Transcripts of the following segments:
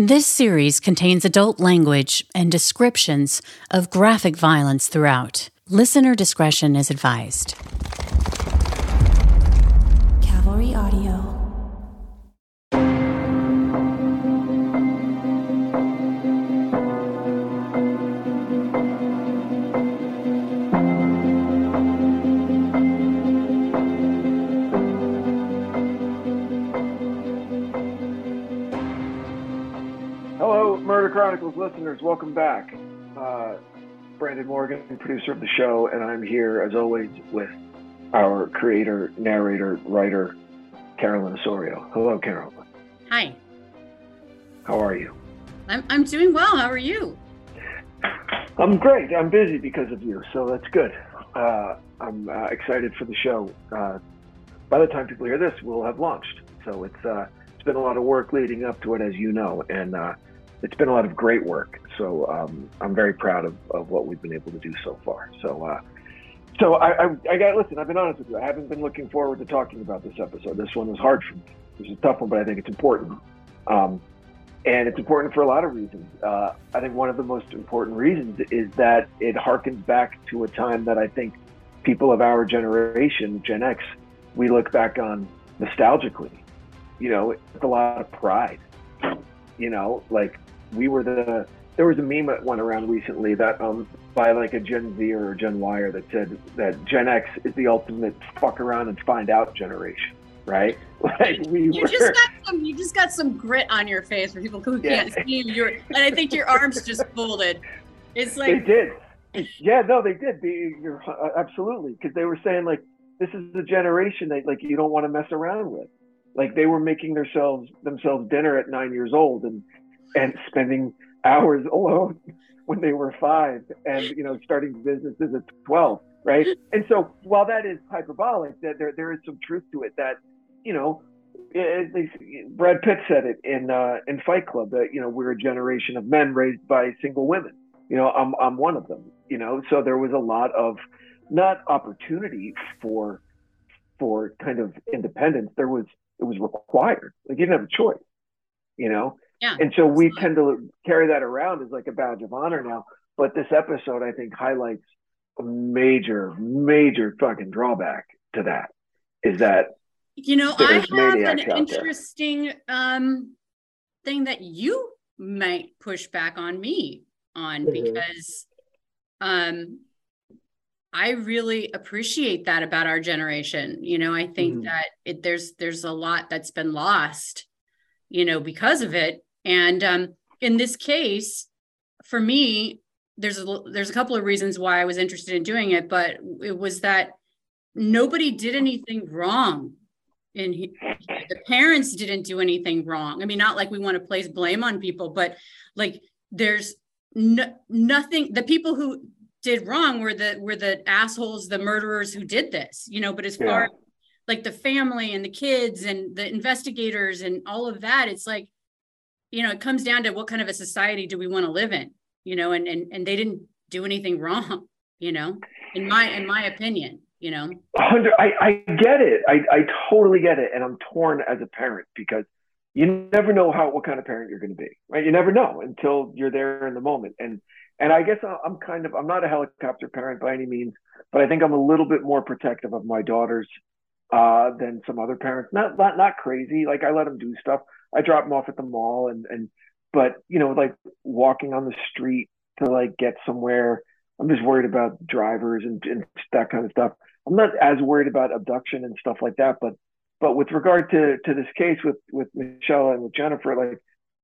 This series contains adult language and descriptions of graphic violence throughout. Listener discretion is advised. Cavalry Audio. Listeners. Welcome back. Uh, Branden Morgan, producer of the show, and I'm here as always with our creator, narrator, writer, Carolyn Osorio. Hello, Carolyn. Hi, How are you? I'm, I'm doing well. How are you? I'm great. I'm busy because of you, so that's good. Uh, I'm uh, excited for the show. Uh, by the time people hear this, we'll have launched. So it's uh, it's been a lot of work leading up to it, as you know, and uh, it's been a lot of great work. So um, I'm very proud of, of what we've been able to do so far. So uh, so I, I, I got listen. I've been honest with you. I haven't been looking forward to talking about this episode. This one was hard for me. This is a tough one, but I think it's important. Um, and it's important for a lot of reasons. Uh, I think one of the most important reasons is that it harkens back to a time that I think people of our generation, Gen X, we look back on nostalgically. You know, it's a lot of pride. You know, like we were the. There was a meme that went around recently that um by like a Gen Z or a Gen Yer that said that Gen X is the ultimate fuck around and find out generation, right? Like we You were. just got some. You just got some grit on your face for people who Yeah. can't see you. And I think your arms just folded. It's like they did. Yeah, no, they did. They, you're uh, absolutely because they were saying like this is the generation that like you don't want to mess around with. Like they were making themselves themselves dinner at nine years old and and spending hours alone when they were five, and you know starting businesses at twelve, right? And so while that is hyperbolic, that there there is some truth to it. That you know. It, they, Brad Pitt said it in uh, in Fight Club that you know we're a generation of men raised by single women you know i'm i'm one of them you know so there was a lot of not opportunity for for kind of independence there was it was required like you didn't have a choice you know yeah. and so we tend to carry that around as like a badge of honor now but this episode i think highlights a major major fucking drawback to that is that You know, I have an maniacs out there. interesting um thing that you might push back on me on Mhm. because um I really appreciate that about our generation. You know, I think Mhm. that it there's there's a lot that's been lost, you know, because of it. And um in this case, for me, there's a there's a couple of reasons why I was interested in doing it, but it was that nobody did anything wrong and he, the parents didn't do anything wrong. I mean, not like we want to place blame on people, but like there's no, nothing. The people who did wrong were the were the assholes, the murderers who did this. You know, but as far Yeah. as like the family and the kids and the investigators and all of that, it's like, you know, it comes down to what kind of a society do we want to live in? You know, and and and they didn't do anything wrong. You know, in my in my opinion. You know. I, I get it I, I totally get it and i'm torn as a parent because you never know how what kind of parent you're going to be right you never know until you're there in the moment and and i guess i'm kind of i'm not a helicopter parent by any means but i think i'm a little bit more protective of my daughters uh than some other parents not not not crazy like i let them do stuff i drop them off at the mall and and but you know like walking on the street to like get somewhere i'm just worried about drivers and, and that kind of stuff I'm not as worried about abduction and stuff like that, but but with regard to to this case with with Michelle and with Jennifer, like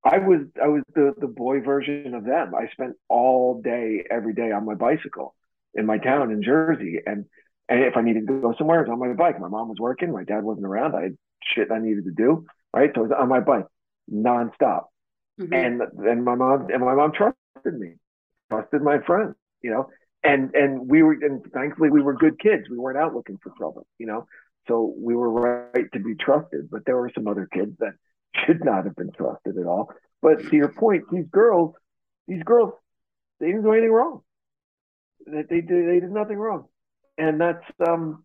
I was I was the the boy version of them. I spent all day every day on my bicycle in my town in Jersey, and and if I needed to go somewhere, I was on my bike. My mom was working, my dad wasn't around. I had shit I needed to do, right? So I was on my bike nonstop, Mhm. and and my mom and my mom trusted me, trusted my friends, you know? And and we were and thankfully we were good kids. We weren't out looking for trouble you know? So we were right to be trusted but there were some other kids that should not have been trusted at all. But to your point these girls these girls they didn't do anything wrong. They, they did they did nothing wrong. And that's um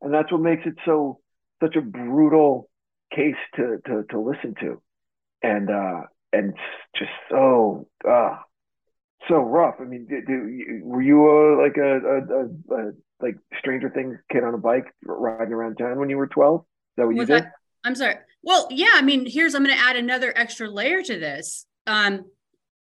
and that's what makes it so such a brutal case to to to listen to and uh and just so uh, so rough. I mean, did, did, were you uh, like a, a, a, a, like Stranger Things kid on a bike riding around town when you were twelve? Is that what Was you did? I'm sorry. Well, yeah. I mean, here's I'm going to add another extra layer to this. Um,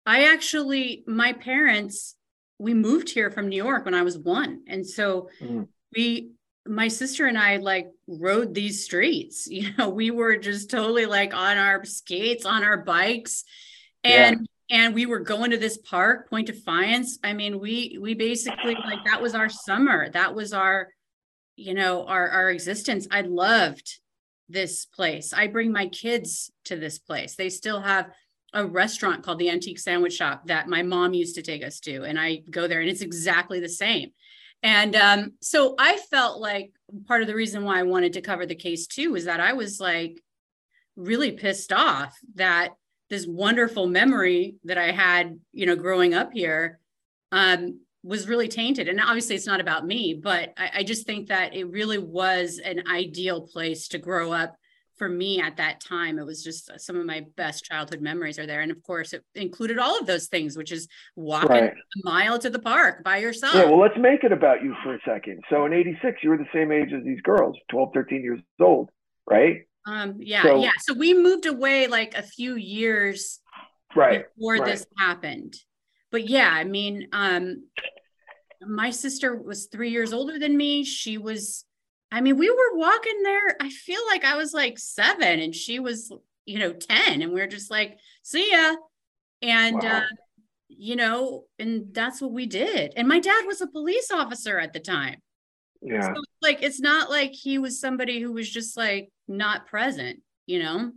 I actually, my parents, we moved here from New York when I was one, and so mm. we my sister and I like rode these streets. You know, we were just totally like on our skates, on our bikes. And yeah. and we were going to this park, Point Defiance. I mean, we we basically like that was our summer. That was our, you know, our our existence. I loved this place. I bring my kids to this place. They still have a restaurant called the Antique Sandwich Shop that my mom used to take us to. And I go there and it's exactly the same. And um, so I felt like part of the reason why I wanted to cover the case too was that I was like really pissed off that this wonderful memory that I had, you know, growing up here um, was really tainted. And obviously, it's not about me, but I, I just think that it really was an ideal place to grow up for me at that time it was just uh, some of my best childhood memories are there. And of course it included all of those things which is walking right. a mile to the park by yourself. Yeah well let's make it about you for a second. So in 86 you were the same age as these girls 12 13 years old right? Um yeah so, yeah. So we moved away like a few years right before right. this happened. But yeah i mean um my sister was three years older than me. She was I mean, we were walking there. I feel like I was like seven and she was, you know, 10. And we are just like, see ya. And, wow. uh, you know, and that's what we did. And my dad was a police officer at the time. Yeah. So, like, it's not like he was somebody who was just like not present, you know?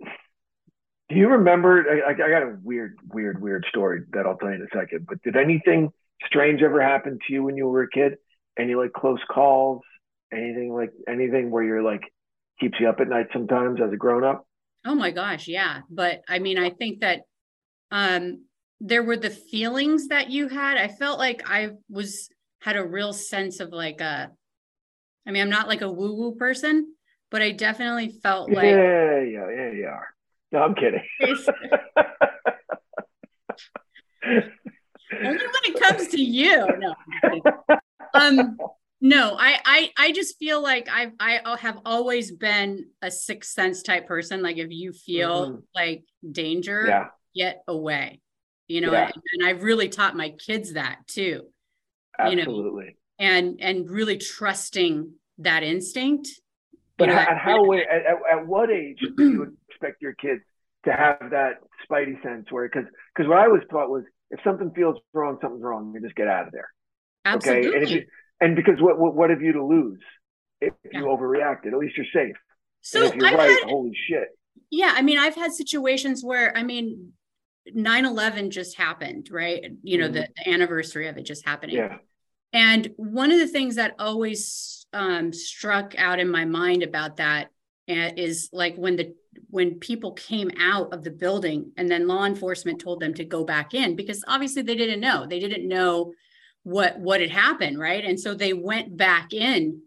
Do you remember? I, I got a weird, weird, weird story that I'll tell you in a second. But did anything strange ever happen to you when you were a kid? Any like close calls, anything like anything where you're like keeps you up at night sometimes as a grown up? Oh my gosh, yeah. But I mean, I think that um there were the feelings that you had. I felt like I was had a real sense of like a I mean, I'm not like a woo-woo person, but I definitely felt like Yeah, yeah, yeah, you are. No, I'm kidding. Only when it comes to you. No um no I, I i just feel like I've, i have always been a sixth sense type person like if you feel mm-hmm. like danger yeah. get away you know yeah. and, and, i've really taught my kids that too absolutely you know? and and really trusting that instinct but you know, at how at, at, at what age do you expect your kids to have that spidey sense where because because what i always thought was if something feels wrong something's wrong you just get out of there Absolutely. Okay. And, you, and because what, what, what have you to lose if yeah. you overreacted? At least you're safe. So and if you're I've right, had, holy shit. Yeah. I mean, I've had situations where, I mean, 9 11 just happened, right? You know, mm-hmm. the, the, anniversary of it just happening. Yeah. And one of the things that always um, struck out in my mind about that uh, like when the when people came out of the building and then law enforcement told them to go back in because obviously they didn't know. They didn't know what what had happened right? And so they went back in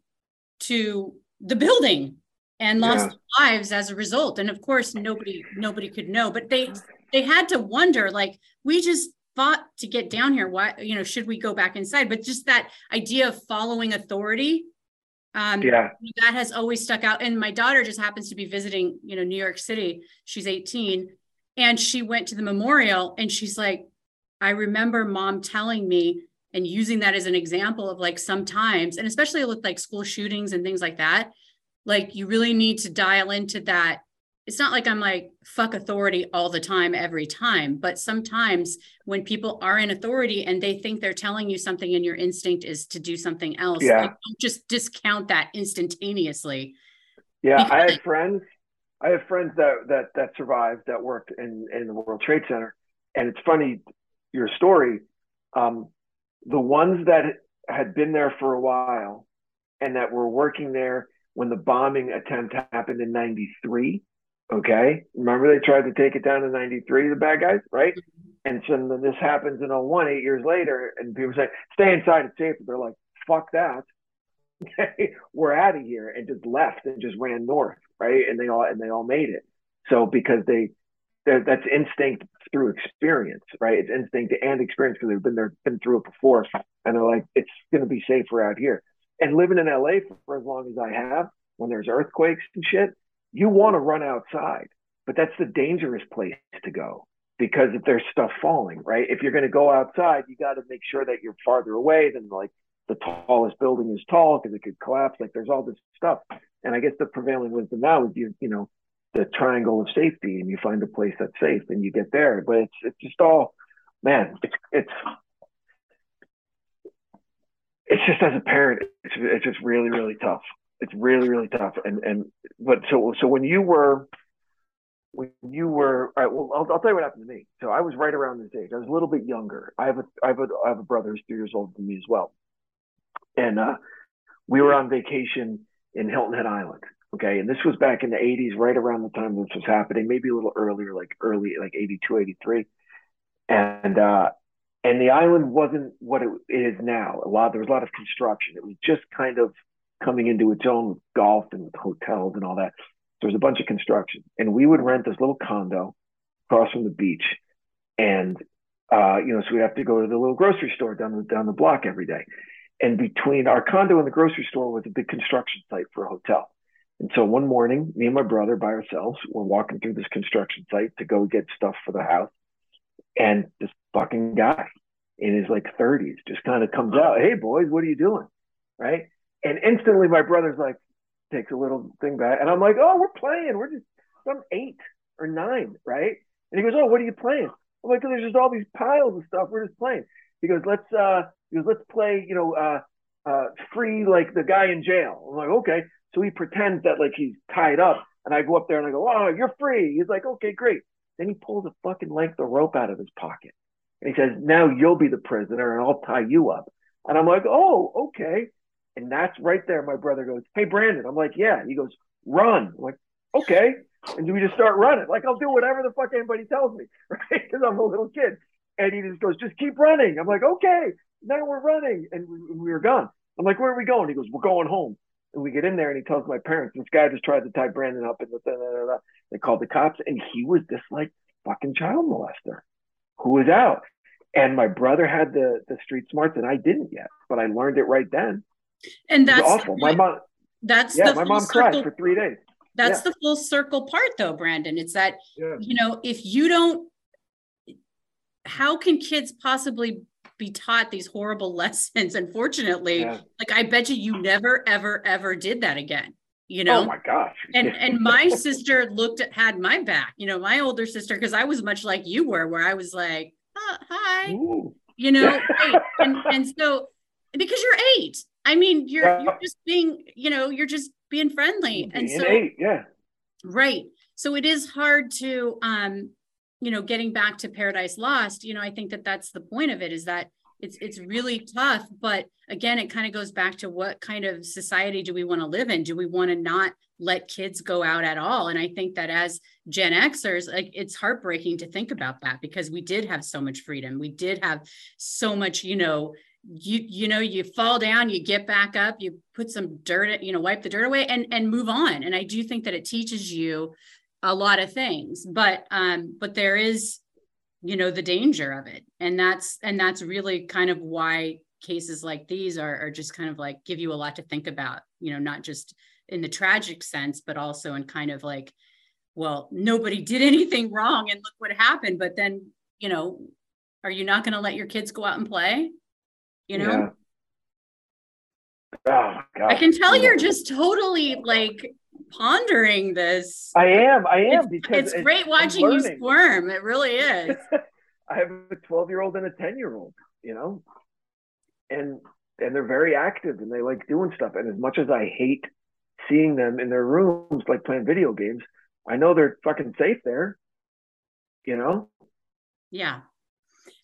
to the building and lost yeah. lives as a result. And of course nobody nobody could know but they they had to wonder like we just fought to get down here. Why you know should we go back inside? But just that idea of following authority um yeah. that has always stuck out. And my daughter just happens to be visiting you know new york city. She's 18 and she went to the memorial and she's like i remember mom telling me and using that as an example of like sometimes and especially with like school shootings and things like that like you really need to dial into that it's not like i'm like fuck authority all the time every time but sometimes when people are in authority and they think they're telling you something and your instinct is to do something else yeah. like, don't just discount that instantaneously yeah because- i have friends i have friends that that that survived that worked in in the world trade center and it's funny your story um the ones that had been there for a while and that were working there when the bombing attempt happened in 93 okay? Remember they tried to take it down in 93 the bad guys right? Mm-hmm. And so then this happens in 01 eight years later and people say stay inside it's safe. They're like fuck that. We're out of here and just left and just ran north right? And they all and they all made it. So because they that's instinct through experience, right? It's instinct and experience because they've been there, been through it before, and they're like, it's going to be safer out here. And living in LA for as long as I have, when there's earthquakes and shit, you want to run outside, but that's the dangerous place to go because if there's stuff falling, right? If you're going to go outside, you got to make sure that you're farther away than like the tallest building is tall because it could collapse. Like there's all this stuff. And I guess the prevailing wisdom now is you, you know, the triangle of safety and you find a place that's safe and you get there. But it's it's just all man, it's it's it's just as a parent, it's it's just really, really tough. It's really, really tough. And and but so so when you were when you were all right, well, I'll, I'll tell you what happened to me. So I was right around this age. I was a little bit younger. I have a I have a I have a brother who's three years older than me as well. And uh, we were on vacation in Hilton Head Island. Okay. And this was back in the 80s, right around the time this was happening, maybe a little earlier, like early, like 82, 83. And, uh, and the island wasn't what it is now. A lot, there was a lot of construction. It was just kind of coming into its own with golf and with hotels and all that. There was a bunch of construction. And we would rent this little condo across from the beach. And, uh, you know, so we'd have to go to the little grocery store down the, down the block every day. And between our condo and the grocery store was a big construction site for a hotel. And so one morning, me and my brother by ourselves were walking through this construction site to go get stuff for the house. And this fucking guy in his like 30s just kind of comes out, Hey boys, what are you doing? Right. And instantly my brother's like, takes a little thing back. And I'm like, Oh, we're playing. We're just, I'm eight or nine. Right. And he goes, Oh, what are you playing? I'm like, There's just all these piles of stuff. We're just playing. He goes, Let's, uh, he goes, Let's play, you know, uh, uh, free like the guy in jail. I'm like, okay. So he pretends that like he's tied up, and I go up there and I go, "Oh, you're free." He's like, "Okay, great." Then he pulls a fucking length of rope out of his pocket, and he says, "Now you'll be the prisoner, and I'll tie you up." And I'm like, "Oh, okay." And that's right there. My brother goes, "Hey, Branden." I'm like, "Yeah." He goes, "Run." I'm like, "Okay." And we just start running. Like I'll do whatever the fuck anybody tells me, right? Because I'm a little kid. And he just goes, "Just keep running." I'm like, "Okay." Now we're running, and we, we were gone. I'm like, "Where are we going?" He goes, "We're going home." And we get in there and he tells my parents, this guy just tried to tie Branden up and da, da, da, they called the cops and he was this like fucking child molester who was out. And my brother had the the street smarts and I didn't yet, but I learned it right then. And that's awful. My mom that's yeah, my mom circle, cried for three days. That's yeah. the full circle part though, Branden. It's that yeah. you know, if you don't how can kids possibly be taught these horrible lessons. Unfortunately, yeah. like I bet you you never, ever, ever did that again. You oh, know? Oh my gosh. and and my sister looked at had my back, you know, my older sister, because I was much like you were, where I was like, oh, hi. Ooh. You know, and and so because you're eight. I mean, you're yeah. you're just being, you know, you're just being friendly. Being and so eight, yeah. Right. So it is hard to um you know getting back to paradise lost you know i think that that's the point of it is that it's it's really tough but again it kind of goes back to what kind of society do we want to live in do we want to not let kids go out at all and i think that as gen xers like it's heartbreaking to think about that because we did have so much freedom we did have so much you know you you know you fall down you get back up you put some dirt you know wipe the dirt away and and move on. And i do think that it teaches you a lot of things but um but there is you know the danger of it. And that's and that's really kind of why cases like these are, are just kind of like give you a lot to think about you know not just in the tragic sense but also in kind of like well nobody did anything wrong and look what happened but then you know are you not going to let your kids go out and play you know yeah. Oh, I can tell you're just totally like pondering this. I am. I am it's, because it's, it's great watching you squirm. It really is. I have a 12 year old and a 10 year old, you know, and and they're very active and they like doing stuff. And as much as I hate seeing them in their rooms like playing video games, I know they're fucking safe there. You know. Yeah.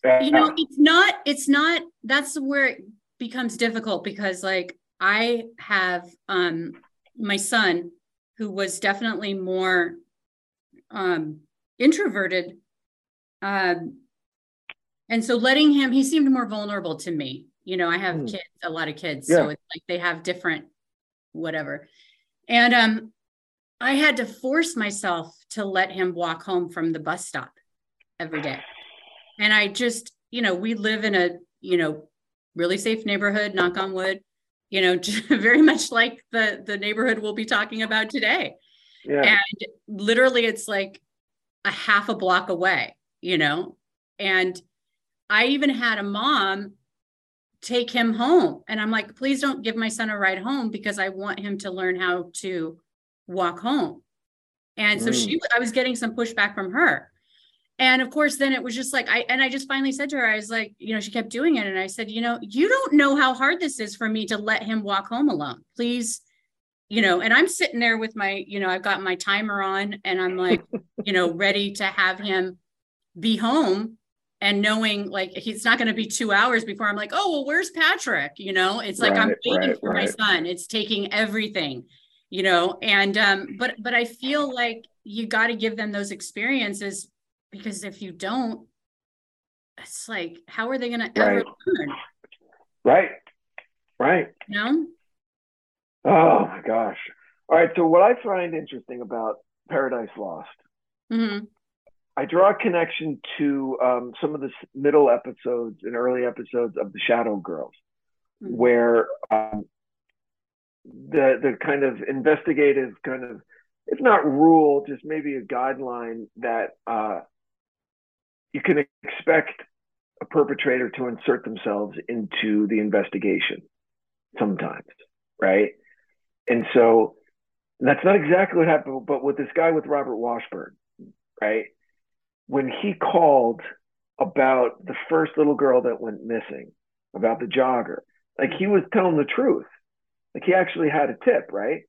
You know, it's not. It's not. That's where it becomes difficult because, like, I have um my son who was definitely more um, introverted. Um, and so letting him, he seemed more vulnerable to me. You know, I have mm. kids, a lot of kids. Yeah. So it's like they have different whatever. And um, I had to force myself to let him walk home from the bus stop every day. And I just, you know, we live in a, you know, really safe neighborhood, knock on wood, you know, very much like the the neighborhood we'll be talking about today. Yeah. And literally it's like a half a block away, you know. And I even had a mom take him home. And I'm like, please don't give my son a ride home because I want him to learn how to walk home. And so mm. she, I was getting some pushback from her. And of course, then it was just like, I, and I just finally said to her, I was like, you know, she kept doing it. And I said, you know, you don't know how hard this is for me to let him walk home alone. Please, you know, and I'm sitting there with my, you know, I've got my timer on and I'm like, you know, ready to have him be home and knowing like he's not going to be two hours before I'm like, oh, well, where's Patrick? You know, it's like right, I'm waiting right, for right. my son. It's taking everything, you know, and um, but but I feel like you got to give them those experiences because if you don't, it's like, how are they going to ever learn? Right. Right. You know? Oh my gosh. All right. So what I find interesting about Paradise Lost mm-hmm. I draw a connection to um, some of the middle episodes and early episodes of the Shadow Girls, mm-hmm. where um, the the kind of investigative kind of, if not rule, just maybe a guideline that uh, you can expect a perpetrator to insert themselves into the investigation sometimes, right? And so that's not exactly what happened, but with this guy with Robert Washburn, right? when he called about the first little girl that went missing, about the jogger, like he was telling the truth. Like he actually had a tip, right?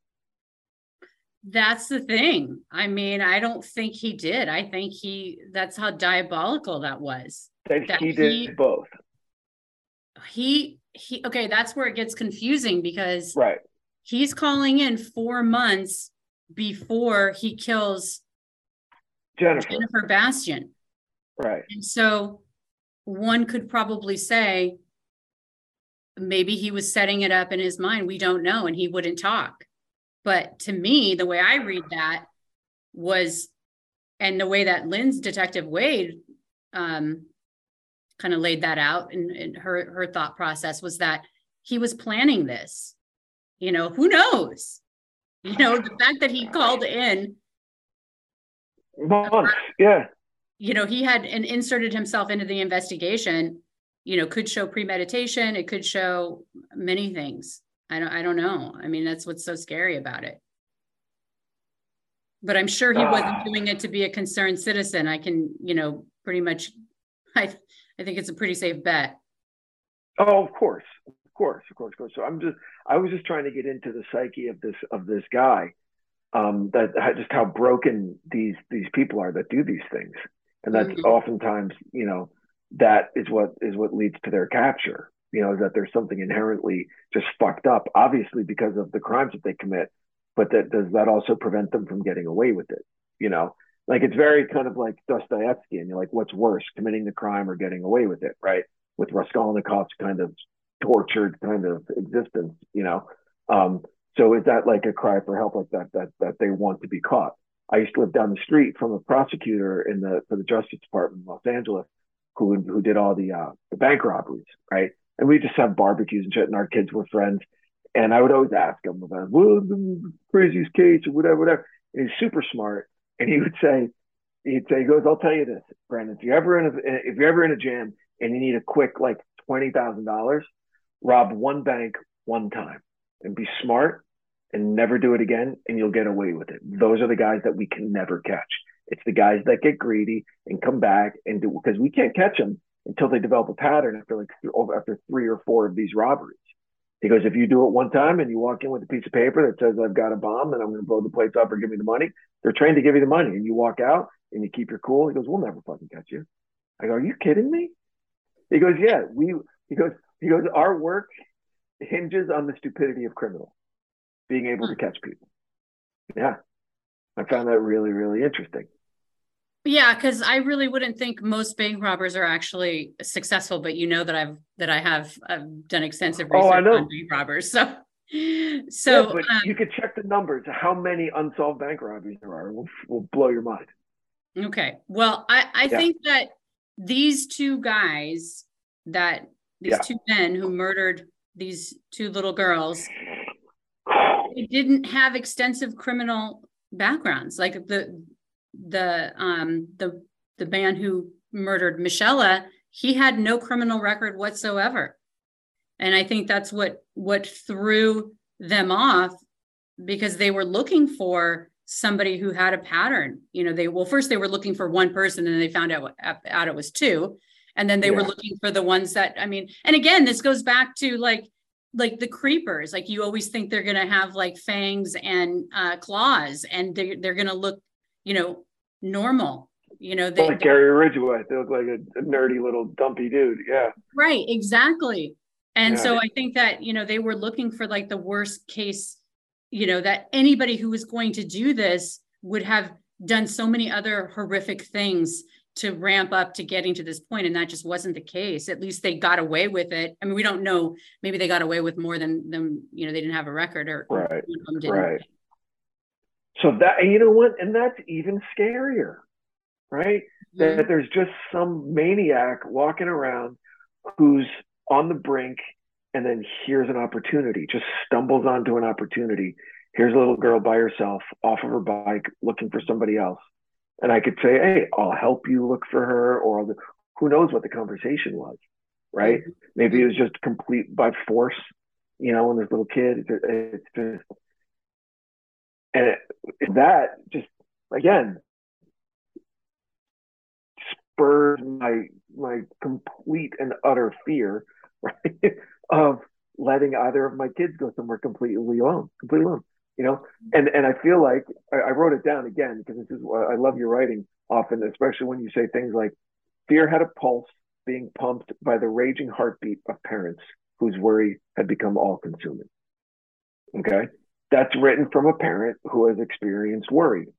That's the thing. I mean, I don't think he did. I think he that's how diabolical that was. That, that he did he, both. He he okay, that's where it gets confusing because right. He's calling in 4 months before he kills Jennifer. Jennifer Bastian. Right. And so one could probably say maybe he was setting it up in his mind. We don't know. And he wouldn't talk. But to me, the way I read that was, and the way that Lynn's detective Wade um, kind of laid that out in, in her her thought process was that he was planning this. You know, who knows? You know, the fact that he called in months. Yeah. You know, he had and inserted himself into the investigation. You know, could show premeditation. It could show many things. I don't. I don't know. I mean, that's what's so scary about it. But I'm sure he wasn't ah. doing it to be a concerned citizen. I can, you know, pretty much. I I think it's a pretty safe bet. Oh, of course, of course, of course, of course. So I'm just. I was just trying to get into the psyche of this of this guy um, that just how broken these these people are that do these things, and that's mm-hmm. oftentimes you know that is what is what leads to their capture. You know, that there's something inherently just fucked up, obviously because of the crimes that they commit, but that does that also prevent them from getting away with it? You know, like it's very kind of like Dostoevsky, and you're like, what's worse, committing the crime or getting away with it, right? With Raskolnikov's kind of tortured kind of existence, you know. Um, so is that like a cry for help like that that that they want to be caught? I used to live down the street from a prosecutor in the for the Justice Department in Los Angeles who who did all the uh, the bank robberies, right? And we just have barbecues and shit, and our kids were friends. And I would always ask him about well, the craziest case or whatever, whatever. And he's super smart, and he would say, he'd say, he goes, "I'll tell you this, Branden. If you're ever in a if you're ever in a jam and you need a quick like twenty thousand dollars, rob one bank one time and be smart and never do it again and you'll get away with it. Those are the guys that we can never catch. It's the guys that get greedy and come back and do because we can't catch them until they develop a pattern after like after three or four of these robberies. He goes, if you do it one time and you walk in with a piece of paper that says I've got a bomb and I'm going to blow the place up or give me the money, they're trained to give you the money, and you walk out and you keep your cool. He goes, we'll never fucking catch you. I go, are you kidding me? He goes, yeah, we. He goes, he goes, our work hinges on the stupidity of criminals being able to hmm. catch people. Yeah. I found that really, really interesting. Yeah, because I really wouldn't think most bank robbers are actually successful, but you know that I've that I have I've done extensive research oh, I know. on bank robbers. So So yeah, um, you could check the numbers. How many unsolved bank robberies there are will, will blow your mind. Okay. Well, I, I Yeah. think that these two guys that these Yeah. two men who murdered these two little girls, they didn't have extensive criminal backgrounds. Like the the um the the man who murdered Michelle, he had no criminal record whatsoever. And I think that's what what threw them off because they were looking for somebody who had a pattern. You know, they well first they were looking for one person and they found out out it was two, and then they were looking for the ones that I mean. And again, this goes back to like like the creepers. Like you always think they're going to have like fangs and uh, claws, and they they're going to look, you know, normal. You know, they like Gary Ridgway, they look like a, a nerdy little dumpy dude. Yeah. Right, exactly. And so I think that, you know, they were looking for like the worst case, you know, that anybody who was going to do this would have done so many other horrific things to ramp up to getting to this point and that just wasn't the case at least they got away with it i mean we don't know maybe they got away with more than them you know they didn't have a record or Right, one of them didn't. Right. So that and you know what? And that's even scarier, right? Mhm. That there's just some maniac walking around who's on the brink and then here's an opportunity, just stumbles onto an opportunity. Here's a little girl by herself off of her bike looking for somebody else. And I could say, hey, I'll help you look for her, or I'll, who knows what the conversation was, right? Maybe it was just complete by force, you know, when this little kid, it's just, and it, that just, again, spurs my my complete and utter fear, right, of letting either of my kids go somewhere completely alone, completely alone. You know, and and I feel like I, I wrote it down again because this is what I love your writing often, especially when you say things like fear had a pulse being pumped by the raging heartbeat of parents whose worry had become all consuming. Okay. That's written from a parent who has experienced worry.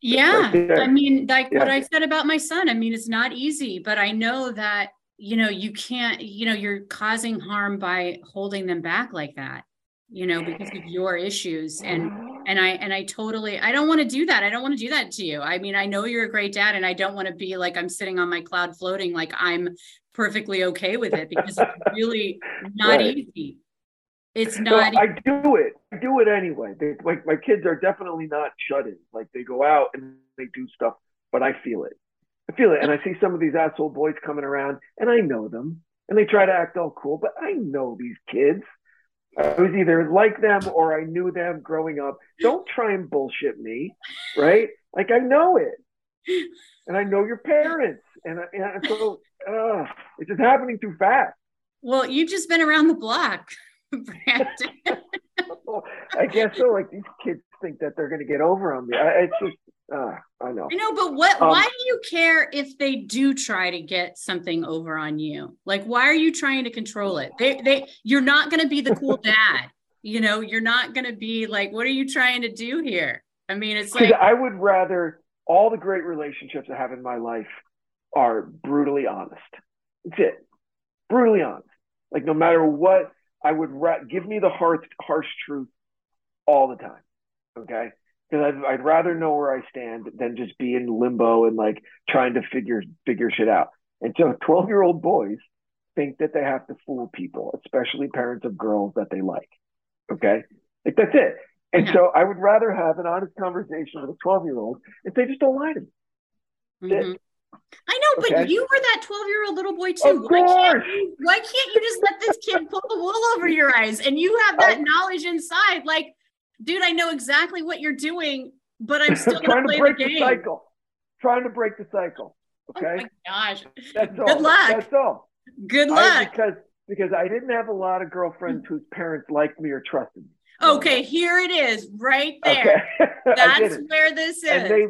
Yeah. Right. I mean, like what I said about my son, I mean, it's not easy, but I know that, you know, you can't, you know, you're causing harm by holding them back like that, you know, because of your issues. And, and I, and I totally, I don't want to do that. I don't want to do that to you. I mean, I know you're a great dad and I don't want to be like, I'm sitting on my cloud floating, like I'm perfectly okay with it because it's really not Right. easy. It's No, not, I do it. I do it anyway. They, my, my kids are definitely not shut in. Like they go out and they do stuff, but I feel it. I feel it. And I see some of these asshole boys coming around and I know them and they try to act all cool, but I know these kids. I was either like them or I knew them growing up. Don't try and bullshit me, right? Like I know it. And I know your parents. And, I- and so uh, it's just happening too fast. well, you've just been around the block. Branden. I guess so. Like these kids think that they're going to get over on me. I, it's just, uh, I know. I know, but what? Um, why do you care if they do try to get something over on you? Like, why are you trying to control it? They, they, you're not going to be the cool dad. You know, you're not going to be like, what are you trying to do here? I mean, it's like, I would rather all the great relationships I have in my life are brutally honest. That's it. Brutally honest. Like no matter what, I would ra- give me the harsh, harsh truth all the time. Okay. Because I'd, I'd rather know where I stand than just be in limbo and like trying to figure figure shit out. And so 12 year old boys think that they have to fool people, especially parents of girls that they like. Okay. Like that's it. And Yeah. so I would rather have an honest conversation with a 12 year old if they just don't lie to me. Mhm. I know, but Okay. you were that 12 year old little boy too. Of Why can't, you, why can't you just let this kid pull the wool over your eyes and you have that I- knowledge inside? Like, dude, I know exactly what you're doing, but I'm still going trying to play break the the, cycle. Trying to break the cycle. Okay. Oh my gosh. That's all. Good luck. That's all. Good I- luck. because because I didn't have a lot of girlfriends whose parents liked me or trusted me. Okay, here it is, right there. Okay. That's where this is. and they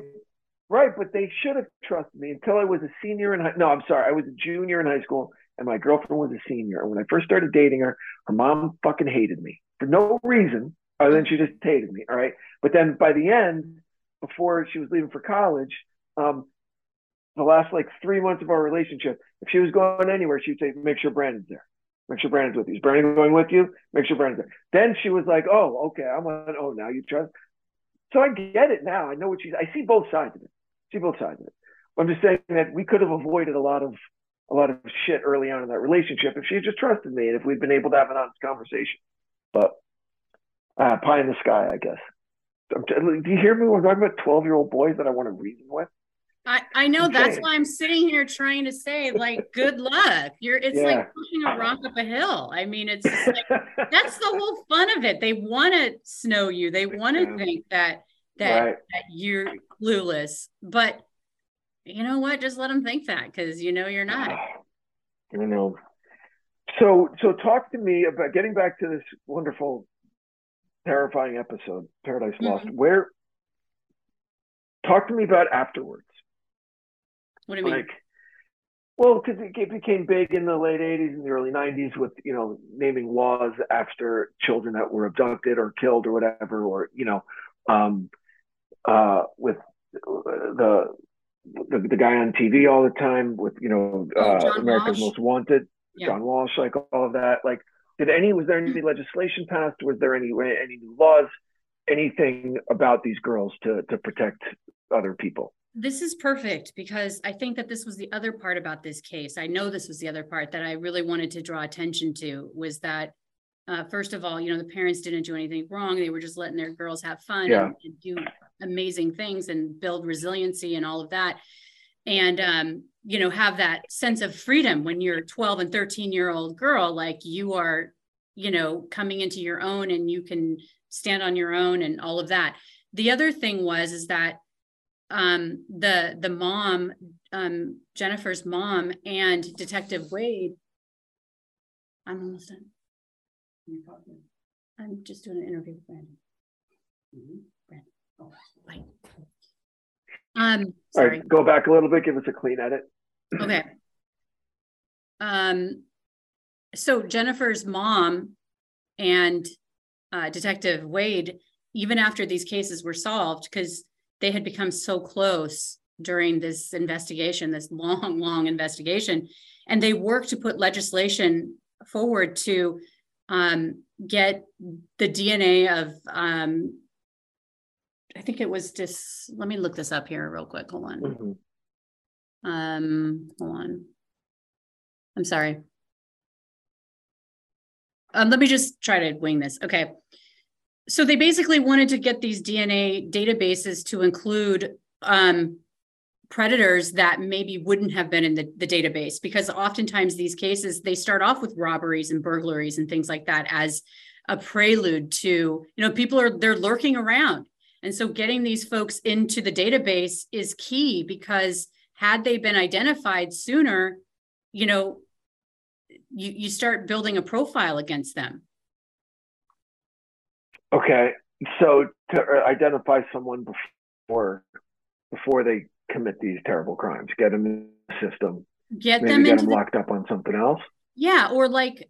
right, but they should have trusted me until I was a senior in high. No, I'm sorry, I was a junior in high school, and my girlfriend was a senior. And when I first started dating her, her mom fucking hated me for no reason other than she just hated me. All right, but then by the end, before she was leaving for college, um, the last like three months of our relationship, if she was going anywhere, she'd say, "Make sure Branden's there." Make sure Branden's with you. Is Branden going with you? Make sure Branden's there. Then she was like, oh, okay, I'm on, oh, now you trust. So I get it now. I know what she's, I see both sides of it. See both sides of it. I'm just saying that we could have avoided a lot of, a lot of shit early on in that relationship if she had just trusted me and if we'd been able to have an honest conversation. But uh, pie in the sky, I guess. Do you hear me? We're talking about 12 year old boys that I want to reason with. I, I know that's why I'm sitting here trying to say, like, good luck. You're it's yeah. like pushing a rock up a hill. I mean, it's like that's the whole fun of it. They want to snow you. They want to yeah. think that that, right. that you're clueless. But you know what? Just let them think that because you know you're not. I know. So so talk to me about getting back to this wonderful, terrifying episode, Paradise Lost. Mm-hmm. Where talk to me about afterwards what do you mean? Like, well, because it became big in the late '80s and the early '90s with you know naming laws after children that were abducted or killed or whatever, or you know, um, uh, with the, the the guy on TV all the time with you know oh, uh, America's Most Wanted, yeah. John Walsh, like all of that. Like, did any was there any legislation passed? Was there any any new laws? Anything about these girls to to protect other people? this is perfect because I think that this was the other part about this case. I know this was the other part that I really wanted to draw attention to was that uh, first of all, you know, the parents didn't do anything wrong. They were just letting their girls have fun yeah. and, and, do amazing things and build resiliency and all of that. And, um, you know, have that sense of freedom when you're 12 and 13 year old girl, like you are, you know, coming into your own and you can stand on your own and all of that. The other thing was, is that um, the the mom, um, Jennifer's mom, and Detective Wade. I'm almost done. I'm just doing an interview with Branden. Mm-hmm. Um, sorry. All right, go back a little bit. Give us a clean edit. okay. Um, so Jennifer's mom and uh, Detective Wade, even after these cases were solved, because they had become so close during this investigation, this long, long investigation, and they worked to put legislation forward to um, get the DNA of, um, I think it was just, let me look this up here real quick. Hold on. Mm-hmm. Um, hold on. I'm sorry. Um, let me just try to wing this. Okay so they basically wanted to get these DNA databases to include um, predators that maybe wouldn't have been in the, the database because oftentimes these cases they start off with robberies and burglaries and things like that as a prelude to you know people are they're lurking around and so getting these folks into the database is key because had they been identified sooner you know you, you start building a profile against them. Okay, so to uh, identify someone before before they commit these terrible crimes, get them in the system, get them get them locked the, up on something else. Yeah, or like,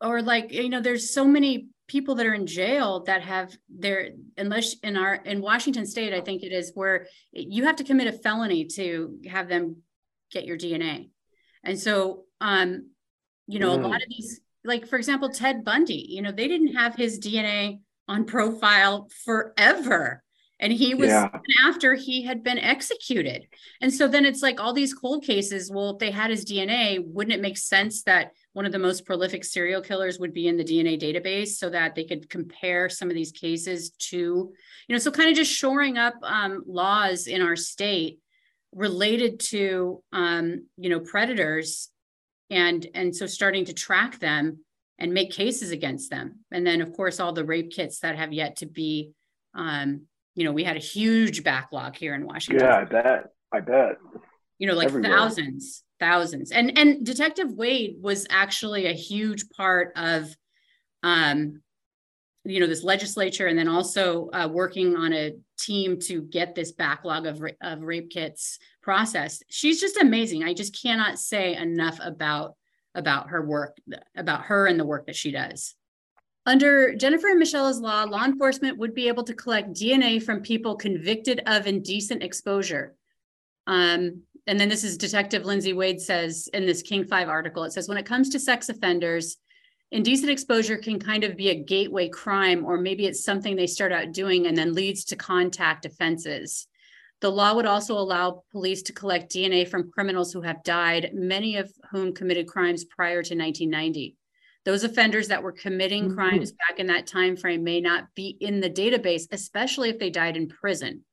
or like you know, there's so many people that are in jail that have their unless in our in Washington State, I think it is where you have to commit a felony to have them get your DNA, and so um, you know, mm. a lot of these, like for example, Ted Bundy, you know, they didn't have his DNA on profile forever and he was yeah. after he had been executed and so then it's like all these cold cases well if they had his dna wouldn't it make sense that one of the most prolific serial killers would be in the dna database so that they could compare some of these cases to you know so kind of just shoring up um, laws in our state related to um, you know predators and and so starting to track them and make cases against them. And then, of course, all the rape kits that have yet to be, um, you know, we had a huge backlog here in Washington. Yeah, I bet. I bet. You know, like Everywhere. thousands, thousands. And and Detective Wade was actually a huge part of, um, you know, this legislature, and then also uh, working on a team to get this backlog of of rape kits processed. She's just amazing. I just cannot say enough about about her work, about her and the work that she does. Under Jennifer and Michelle's law, law enforcement would be able to collect DNA from people convicted of indecent exposure. Um, and then this is Detective Lindsay Wade says in this King 5 article it says, when it comes to sex offenders, indecent exposure can kind of be a gateway crime, or maybe it's something they start out doing and then leads to contact offenses. The law would also allow police to collect DNA from criminals who have died, many of whom committed crimes prior to 1990. Those offenders that were committing mm-hmm. crimes back in that time frame may not be in the database, especially if they died in prison.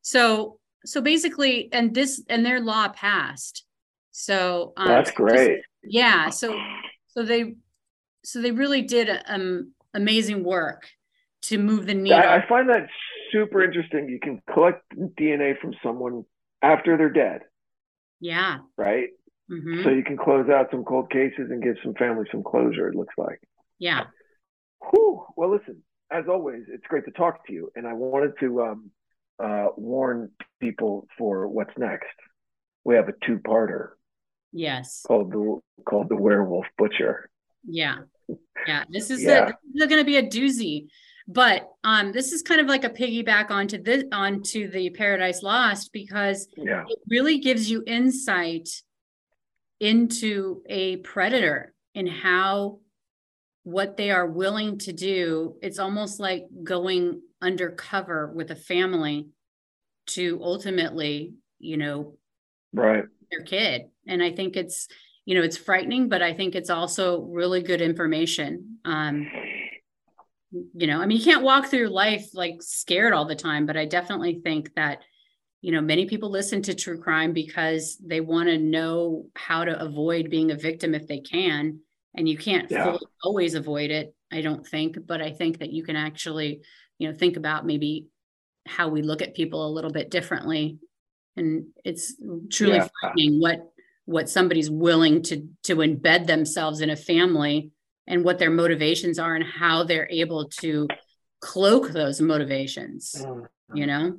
So, so basically, and this and their law passed. So um, that's great. Just, yeah. So, so they, so they really did um, amazing work to move the needle. I find that super interesting. You can collect DNA from someone after they're dead. Yeah. Right. Mm-hmm. So you can close out some cold cases and give some families some closure. It looks like. Yeah. Whew. Well, listen. As always, it's great to talk to you, and I wanted to um, uh, warn people for what's next. We have a two-parter. Yes. Called the called the Werewolf Butcher. Yeah. Yeah. This is yeah. this is going to be a doozy. But um, this is kind of like a piggyback onto this onto the Paradise Lost because yeah. it really gives you insight into a predator and how what they are willing to do. It's almost like going undercover with a family to ultimately, you know, right their kid. And I think it's, you know, it's frightening, but I think it's also really good information. Um, you know i mean you can't walk through life like scared all the time but i definitely think that you know many people listen to true crime because they want to know how to avoid being a victim if they can and you can't yeah. always avoid it i don't think but i think that you can actually you know think about maybe how we look at people a little bit differently and it's truly yeah. frightening what what somebody's willing to to embed themselves in a family and what their motivations are and how they're able to cloak those motivations mm-hmm. you know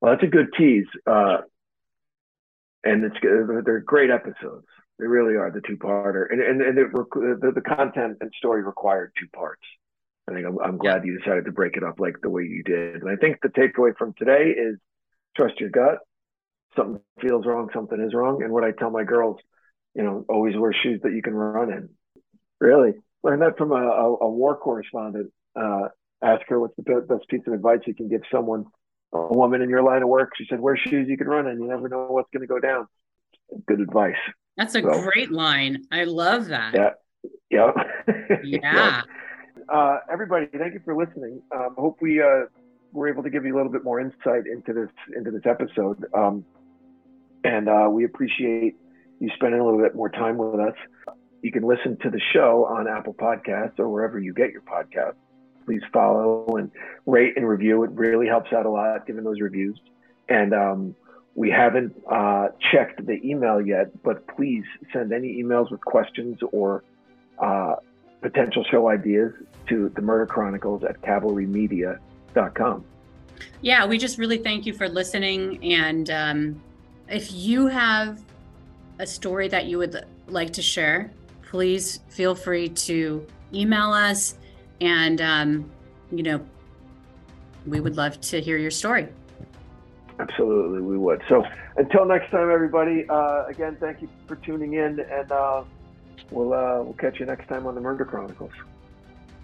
well that's a good tease uh and it's they're great episodes they really are the two-parter and and, and it, the, the content and story required two parts i think i'm, I'm glad yeah. you decided to break it up like the way you did and i think the takeaway from today is trust your gut something feels wrong something is wrong and what i tell my girls you know always wear shoes that you can run in Really? Learned that from a, a, a war correspondent. Uh, ask her what's the best piece of advice you can give someone, a woman in your line of work. She said, wear shoes you can run in. You never know what's going to go down. Good advice. That's a so, great line. I love that. Yeah. Yeah. Yeah. Uh, everybody, thank you for listening. Um, hope we uh, were able to give you a little bit more insight into this into this episode, um, and uh, we appreciate you spending a little bit more time with us. You can listen to the show on Apple Podcasts or wherever you get your podcasts. Please follow and rate and review. It really helps out a lot, giving those reviews. And um, we haven't uh, checked the email yet, but please send any emails with questions or uh, potential show ideas to the Murder Chronicles at cavalrymedia.com. Yeah, we just really thank you for listening. And um, if you have a story that you would like to share, please feel free to email us and um, you know we would love to hear your story absolutely we would. So until next time everybody uh, again thank you for tuning in and uh, we'll uh, we'll catch you next time on the murder chronicles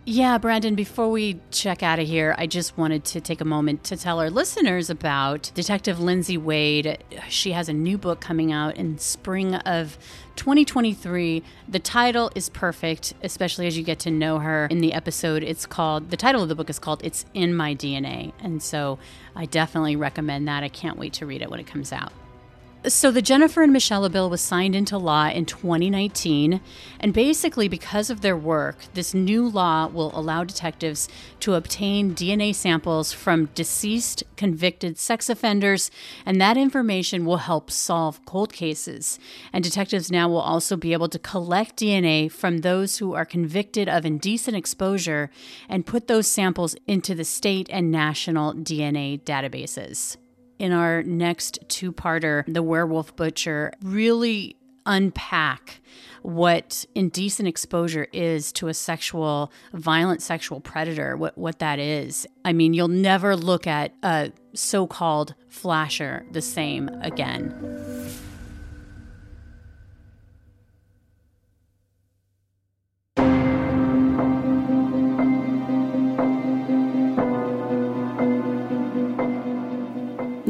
yeah, Branden, before we check out of here, I just wanted to take a moment to tell our listeners about Detective Lindsay Wade. She has a new book coming out in spring of 2023. The title is perfect, especially as you get to know her in the episode. It's called, the title of the book is called It's in My DNA. And so I definitely recommend that. I can't wait to read it when it comes out. So, the Jennifer and Michelle bill was signed into law in 2019. And basically, because of their work, this new law will allow detectives to obtain DNA samples from deceased convicted sex offenders. And that information will help solve cold cases. And detectives now will also be able to collect DNA from those who are convicted of indecent exposure and put those samples into the state and national DNA databases in our next two parter, The Werewolf Butcher, really unpack what indecent exposure is to a sexual, violent sexual predator, what, what that is. I mean, you'll never look at a so called flasher the same again.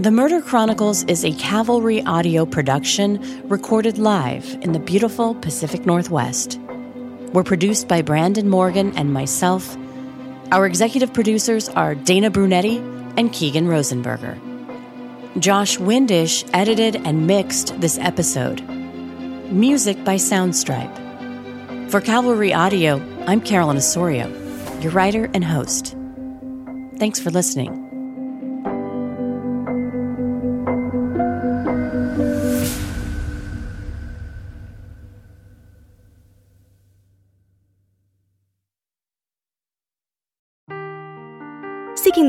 The Murder Chronicles is a Cavalry audio production recorded live in the beautiful Pacific Northwest. We're produced by Branden Morgan and myself. Our executive producers are Dana Brunetti and Keegan Rosenberger. Josh Windish edited and mixed this episode. Music by Soundstripe. For Cavalry Audio, I'm Carolyn Osorio, your writer and host. Thanks for listening.